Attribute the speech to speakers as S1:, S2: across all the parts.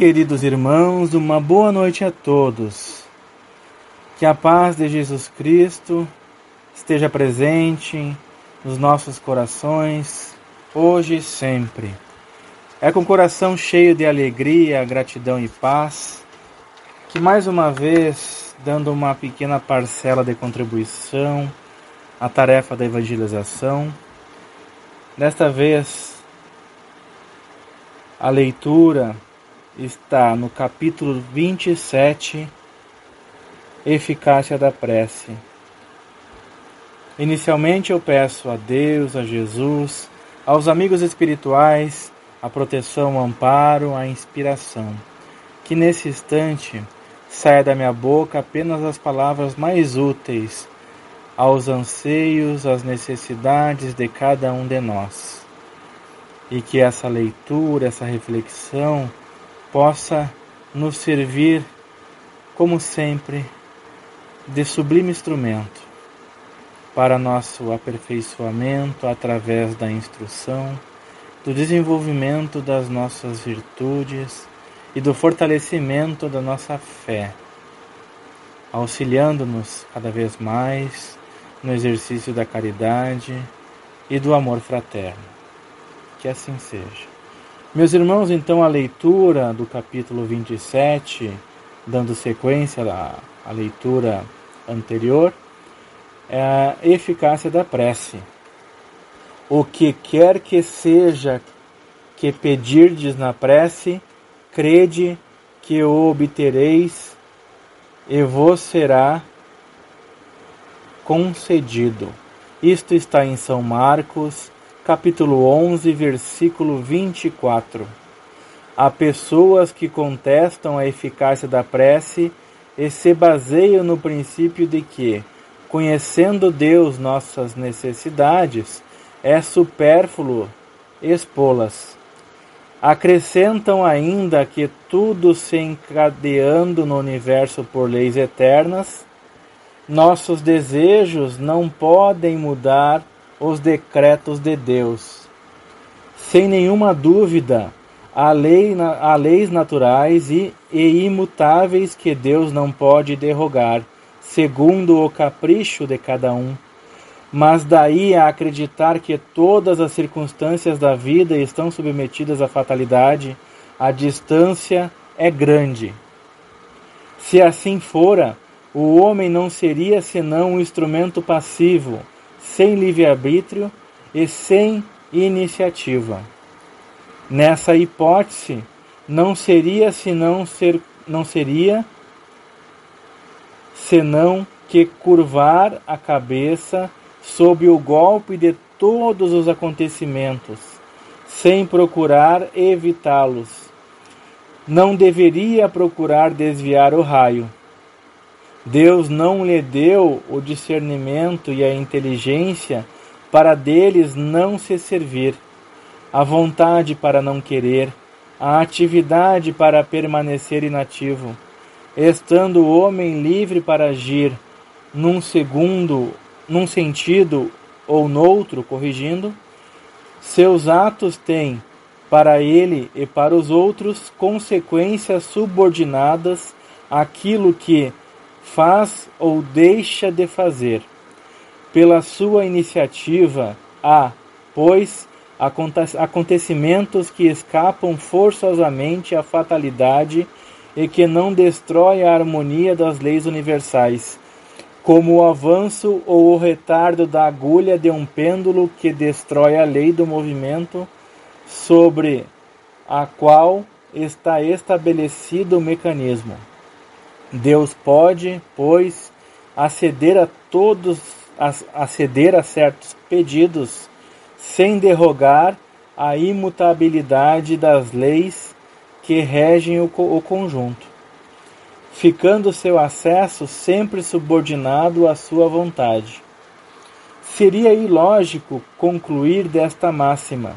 S1: queridos irmãos, uma boa noite a todos. Que a paz de Jesus Cristo esteja presente nos nossos corações, hoje e sempre. É com o coração cheio de alegria, gratidão e paz que mais uma vez, dando uma pequena parcela de contribuição à tarefa da evangelização, desta vez a leitura está no capítulo 27, Eficácia da Prece. Inicialmente eu peço a Deus, a Jesus, aos amigos espirituais, a proteção, o amparo, a inspiração. Que nesse instante saia da minha boca apenas as palavras mais úteis aos anseios, às necessidades de cada um de nós. E que essa leitura, essa reflexão possa nos servir, como sempre, de sublime instrumento para nosso aperfeiçoamento através da instrução, do desenvolvimento das nossas virtudes e do fortalecimento da nossa fé, auxiliando-nos cada vez mais no exercício da caridade e do amor fraterno. Que assim seja. Meus irmãos, então a leitura do capítulo 27, dando sequência à, à leitura anterior, é a eficácia da prece. O que quer que seja que pedirdes na prece, crede que o obtereis e vos será concedido. Isto está em São Marcos, capítulo 11, versículo 24. Há pessoas que contestam a eficácia da prece e se baseiam no princípio de que, conhecendo Deus nossas necessidades, é supérfluo expô-las. Acrescentam ainda que tudo se encadeando no universo por leis eternas, nossos desejos não podem mudar os decretos de Deus. Sem nenhuma dúvida, há, lei, há leis naturais e, e imutáveis que Deus não pode derrogar, segundo o capricho de cada um. Mas daí a acreditar que todas as circunstâncias da vida estão submetidas à fatalidade, a distância é grande. Se assim fora, o homem não seria senão um instrumento passivo, sem livre-arbítrio e sem iniciativa. Nessa hipótese, não seria senão ser, não seria senão que curvar a cabeça sob o golpe de todos os acontecimentos, sem procurar evitá-los. Não deveria procurar desviar o raio Deus não lhe deu o discernimento e a inteligência para deles não se servir, a vontade para não querer, a atividade para permanecer inativo, estando o homem livre para agir num segundo, num sentido ou noutro, corrigindo, seus atos têm para ele e para os outros consequências subordinadas àquilo que faz ou deixa de fazer. Pela sua iniciativa, há, pois, acontecimentos que escapam forçosamente à fatalidade e que não destrói a harmonia das leis universais, como o avanço ou o retardo da agulha de um pêndulo que destrói a lei do movimento sobre a qual está estabelecido o mecanismo. Deus pode, pois, aceder a todos, aceder a certos pedidos sem derrogar a imutabilidade das leis que regem o, o conjunto, ficando seu acesso sempre subordinado à sua vontade. Seria ilógico concluir desta máxima: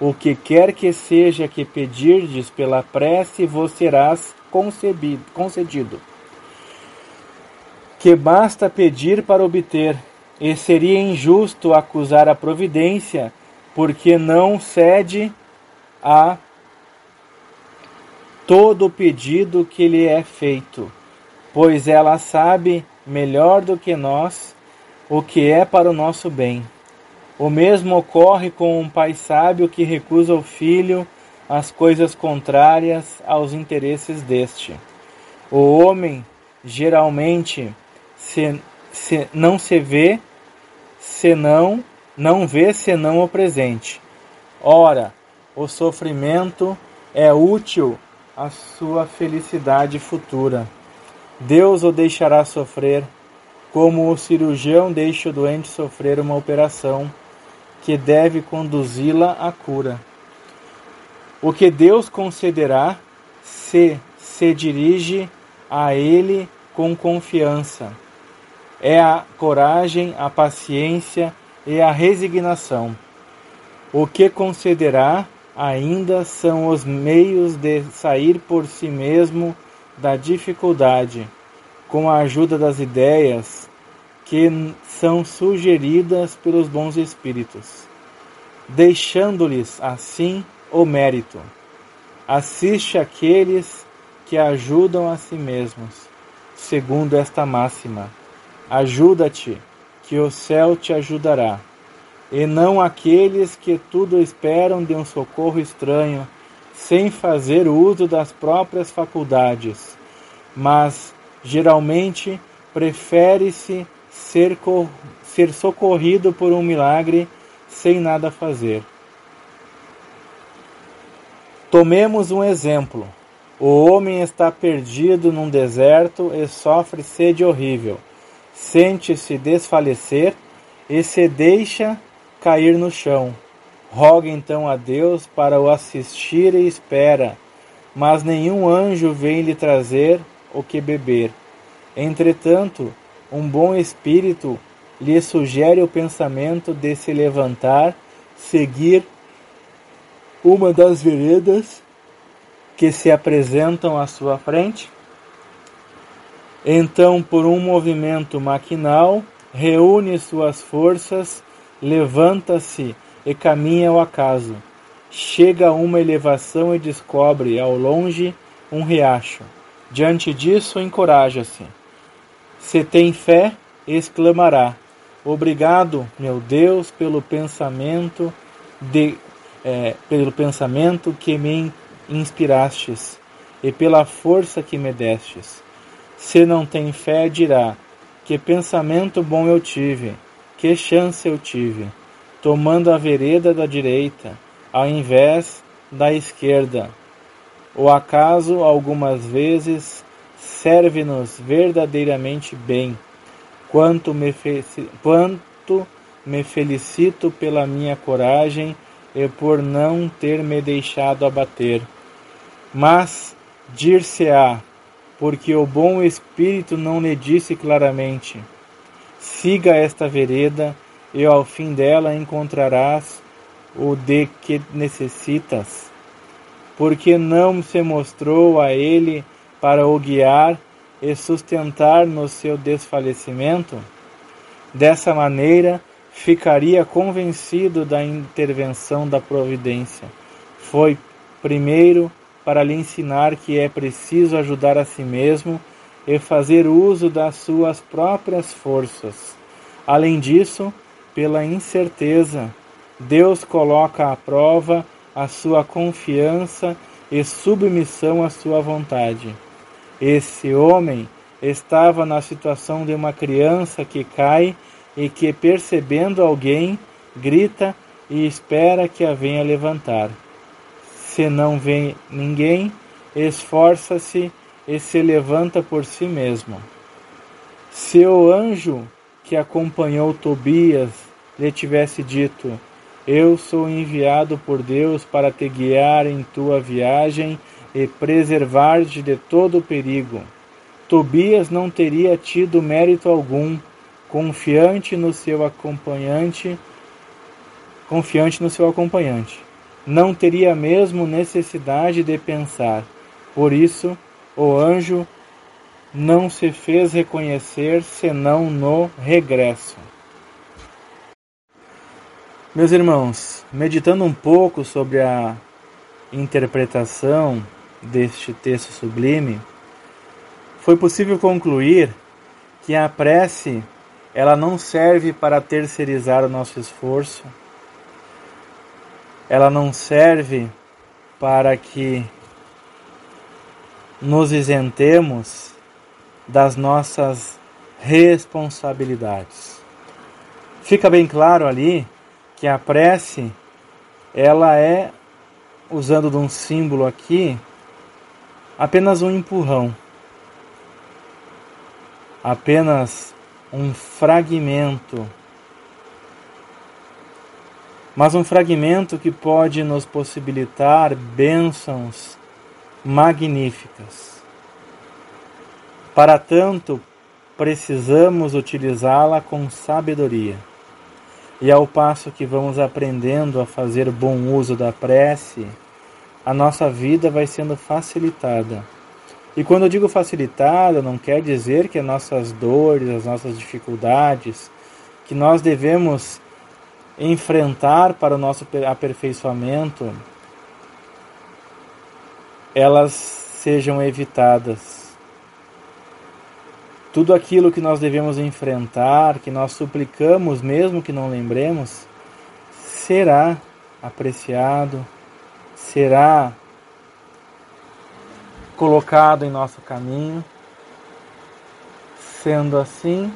S1: o que quer que seja que pedirdes pela prece vos serás concebido, concedido que basta pedir para obter, e seria injusto acusar a providência porque não cede a todo o pedido que lhe é feito, pois ela sabe melhor do que nós o que é para o nosso bem. O mesmo ocorre com um pai sábio que recusa ao filho as coisas contrárias aos interesses deste. O homem geralmente se, se, não se vê senão não vê senão o presente. Ora, o sofrimento é útil à sua felicidade futura. Deus o deixará sofrer, como o cirurgião deixa o doente sofrer uma operação que deve conduzi-la à cura. O que Deus concederá se se dirige a Ele com confiança. É a coragem, a paciência e a resignação. O que concederá ainda são os meios de sair por si mesmo da dificuldade, com a ajuda das ideias que são sugeridas pelos bons espíritos, deixando-lhes assim o mérito. Assiste aqueles que ajudam a si mesmos, segundo esta máxima: ajuda-te, que o céu te ajudará, e não aqueles que tudo esperam de um socorro estranho, sem fazer uso das próprias faculdades, mas geralmente prefere-se ser, ser socorrido por um milagre sem nada fazer. Tomemos um exemplo. O homem está perdido num deserto e sofre sede horrível. Sente-se desfalecer e se deixa cair no chão. Roga então a Deus para o assistir e espera, mas nenhum anjo vem lhe trazer o que beber. Entretanto, um bom espírito lhe sugere o pensamento de se levantar, seguir uma das veredas que se apresentam à sua frente. Então, por um movimento maquinal, reúne suas forças, levanta-se e caminha ao acaso. Chega a uma elevação e descobre ao longe um riacho. Diante disso, encoraja-se. Se tem fé, exclamará: Obrigado, meu Deus, pelo pensamento de, é, pelo pensamento que me inspirastes e pela força que me destes. Se não tem fé, dirá: Que pensamento bom eu tive, que chance eu tive, tomando a vereda da direita, ao invés da esquerda. O acaso, algumas vezes, serve-nos verdadeiramente bem, quanto me, quanto me felicito pela minha coragem e por não ter me deixado abater. Mas dir-se-á, porque o bom Espírito não lhe disse claramente: siga esta vereda, e ao fim dela encontrarás o de que necessitas. Porque não se mostrou a ele para o guiar e sustentar no seu desfalecimento? Dessa maneira, ficaria convencido da intervenção da providência. Foi, primeiro, para lhe ensinar que é preciso ajudar a si mesmo e fazer uso das suas próprias forças. Além disso, pela incerteza, Deus coloca à prova a sua confiança e submissão à sua vontade. Esse homem estava na situação de uma criança que cai e que, percebendo alguém, grita e espera que a venha levantar. Se não vê ninguém, esforça-se e se levanta por si mesmo. Se o anjo que acompanhou Tobias lhe tivesse dito: Eu sou enviado por Deus para te guiar em tua viagem e preservar-te de todo perigo. Tobias não teria tido mérito algum, confiante no seu acompanhante, confiante no seu acompanhante não teria mesmo necessidade de pensar. Por isso, o anjo não se fez reconhecer senão no regresso. Meus irmãos, meditando um pouco sobre a interpretação deste texto sublime, foi possível concluir que a prece ela não serve para terceirizar o nosso esforço, ela não serve para que nos isentemos das nossas responsabilidades. Fica bem claro ali que a prece ela é usando de um símbolo aqui apenas um empurrão. Apenas um fragmento. Mas um fragmento que pode nos possibilitar bênçãos magníficas. Para tanto, precisamos utilizá-la com sabedoria. E ao passo que vamos aprendendo a fazer bom uso da prece, a nossa vida vai sendo facilitada. E quando eu digo facilitada, não quer dizer que as nossas dores, as nossas dificuldades, que nós devemos enfrentar para o nosso aperfeiçoamento, elas sejam evitadas. Tudo aquilo que nós devemos enfrentar, que nós suplicamos, mesmo que não lembremos, será apreciado, será colocado em nosso caminho. Sendo assim,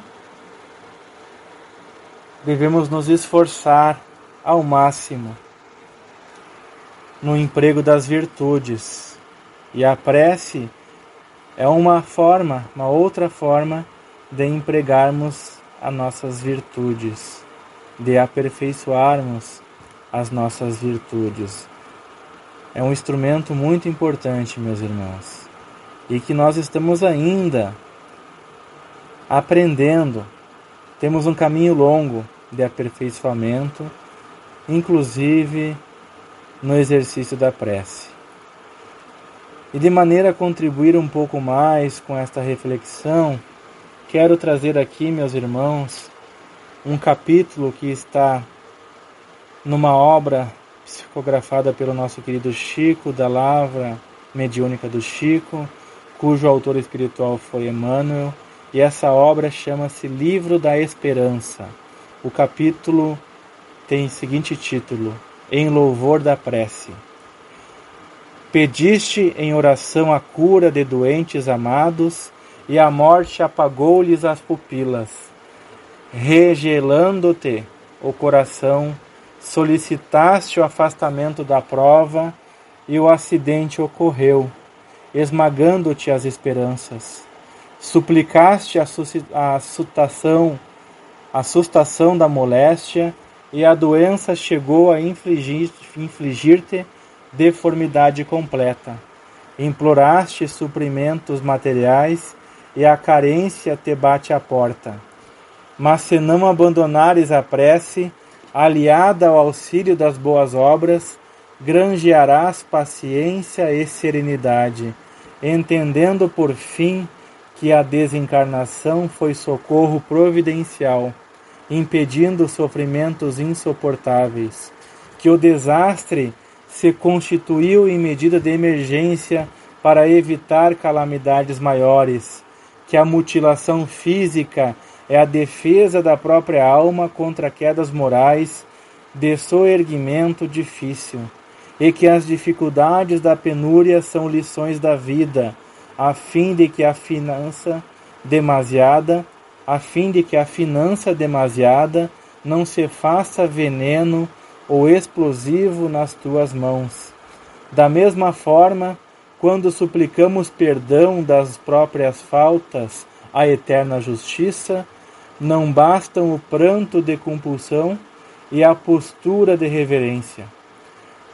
S1: devemos nos esforçar ao máximo no emprego das virtudes. E a prece é uma forma, uma outra forma de empregarmos as nossas virtudes, de aperfeiçoarmos as nossas virtudes é um instrumento muito importante, meus irmãos, e que nós estamos ainda aprendendo. Temos um caminho longo de aperfeiçoamento, inclusive no exercício da prece. E de maneira a contribuir um pouco mais com esta reflexão, quero trazer aqui, meus irmãos, um capítulo que está numa obra psicografada pelo nosso querido Chico, da Lavra Mediúnica do Chico, cujo autor espiritual foi Emmanuel, e essa obra chama-se Livro da Esperança. O capítulo tem o seguinte título: Em louvor da prece. Pediste em oração a cura de doentes amados, e a morte apagou-lhes as pupilas, regelando-te o coração solicitaste o afastamento da prova e o acidente ocorreu, esmagando-te as esperanças. Suplicaste a assustação, a sustação da moléstia e a doença chegou a infligir-te infligir deformidade completa. Imploraste suprimentos materiais e a carência te bate à porta. Mas se não abandonares a prece, aliada ao auxílio das boas obras, granjearás paciência e serenidade, entendendo por fim que a desencarnação foi socorro providencial, impedindo sofrimentos insuportáveis, que o desastre se constituiu em medida de emergência para evitar calamidades maiores, que a mutilação física é a defesa da própria alma contra quedas morais de soerguimento difícil, e que as dificuldades da penúria são lições da vida, a fim de que a finança demasiada, a fim de que a finança demasiada não se faça veneno ou explosivo nas tuas mãos. Da mesma forma, quando suplicamos perdão das próprias faltas à eterna justiça, não bastam o pranto de compulsão e a postura de reverência.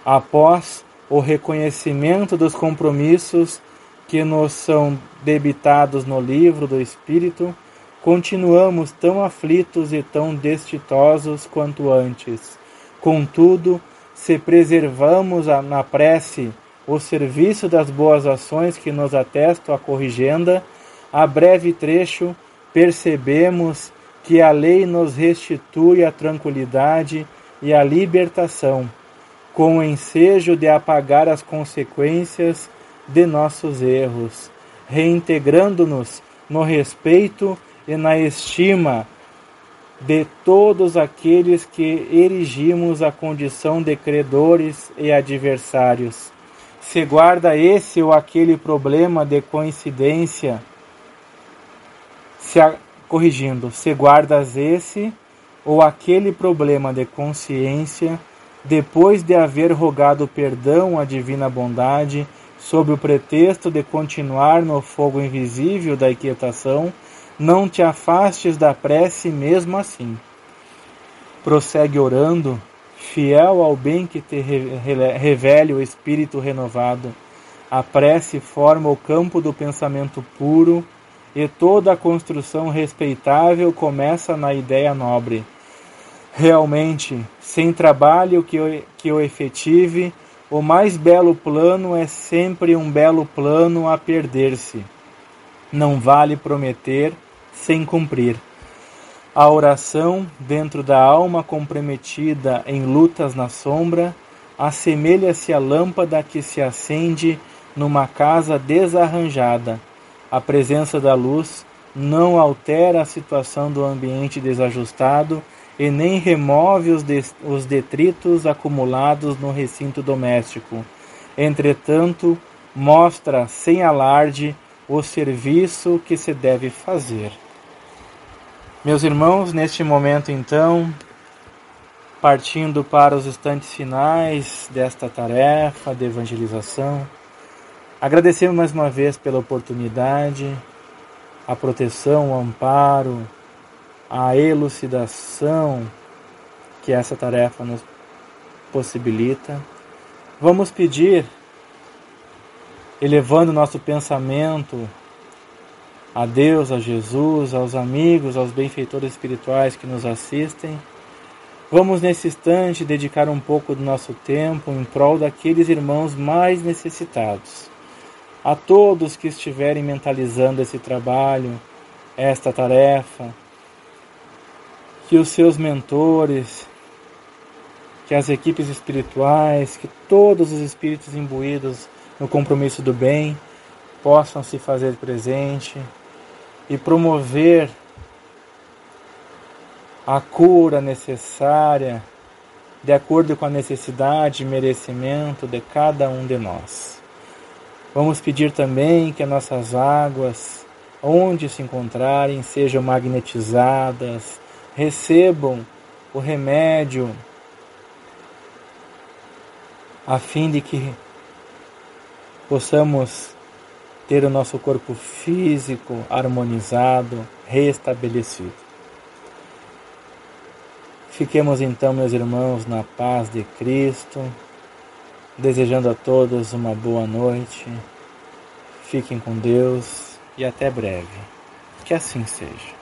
S1: Após o reconhecimento dos compromissos que nos são debitados no livro do Espírito, continuamos tão aflitos e tão destitosos quanto antes. Contudo, se preservamos na prece o serviço das boas ações que nos atestam a corrigenda, a breve trecho percebemos que a lei nos restitui a tranquilidade e a libertação, com o ensejo de apagar as consequências de nossos erros, reintegrando-nos no respeito e na estima de todos aqueles que erigimos a condição de credores e adversários. Se guarda esse ou aquele problema de coincidência, se a, corrigindo, se guardas esse ou aquele problema de consciência, depois de haver rogado perdão à divina bondade, sob o pretexto de continuar no fogo invisível da inquietação, não te afastes da prece mesmo assim. Prossegue orando, fiel ao bem que te revele o Espírito renovado. A prece forma o campo do pensamento puro e toda a construção respeitável começa na ideia nobre. Realmente, sem trabalho que o, que o efetive, o mais belo plano é sempre um belo plano a perder-se. Não vale prometer sem cumprir. A oração, dentro da alma comprometida em lutas na sombra, assemelha-se à lâmpada que se acende numa casa desarranjada. A presença da luz não altera a situação do ambiente desajustado e nem remove os detritos acumulados no recinto doméstico. Entretanto, mostra sem alarde o serviço que se deve fazer. Meus irmãos, neste momento então, partindo para os instantes finais desta tarefa de evangelização, agradecemos mais uma vez pela oportunidade, a proteção, o amparo, a elucidação que essa tarefa nos possibilita. Vamos pedir, elevando nosso pensamento a Deus, a Jesus, aos amigos, aos benfeitores espirituais que nos assistem. Vamos nesse instante dedicar um pouco do nosso tempo em prol daqueles irmãos mais necessitados. A todos que estiverem mentalizando esse trabalho, esta tarefa, que os seus mentores, que as equipes espirituais, que todos os espíritos imbuídos no compromisso do bem possam se fazer presente e promover a cura necessária de acordo com a necessidade e merecimento de cada um de nós. Vamos pedir também que as nossas águas, onde se encontrarem, sejam magnetizadas, recebam o remédio a fim de que possamos ter o nosso corpo físico harmonizado, restabelecido. Fiquemos então, meus irmãos, na paz de Cristo, desejando a todos uma boa noite. Fiquem com Deus e até breve. Que assim seja.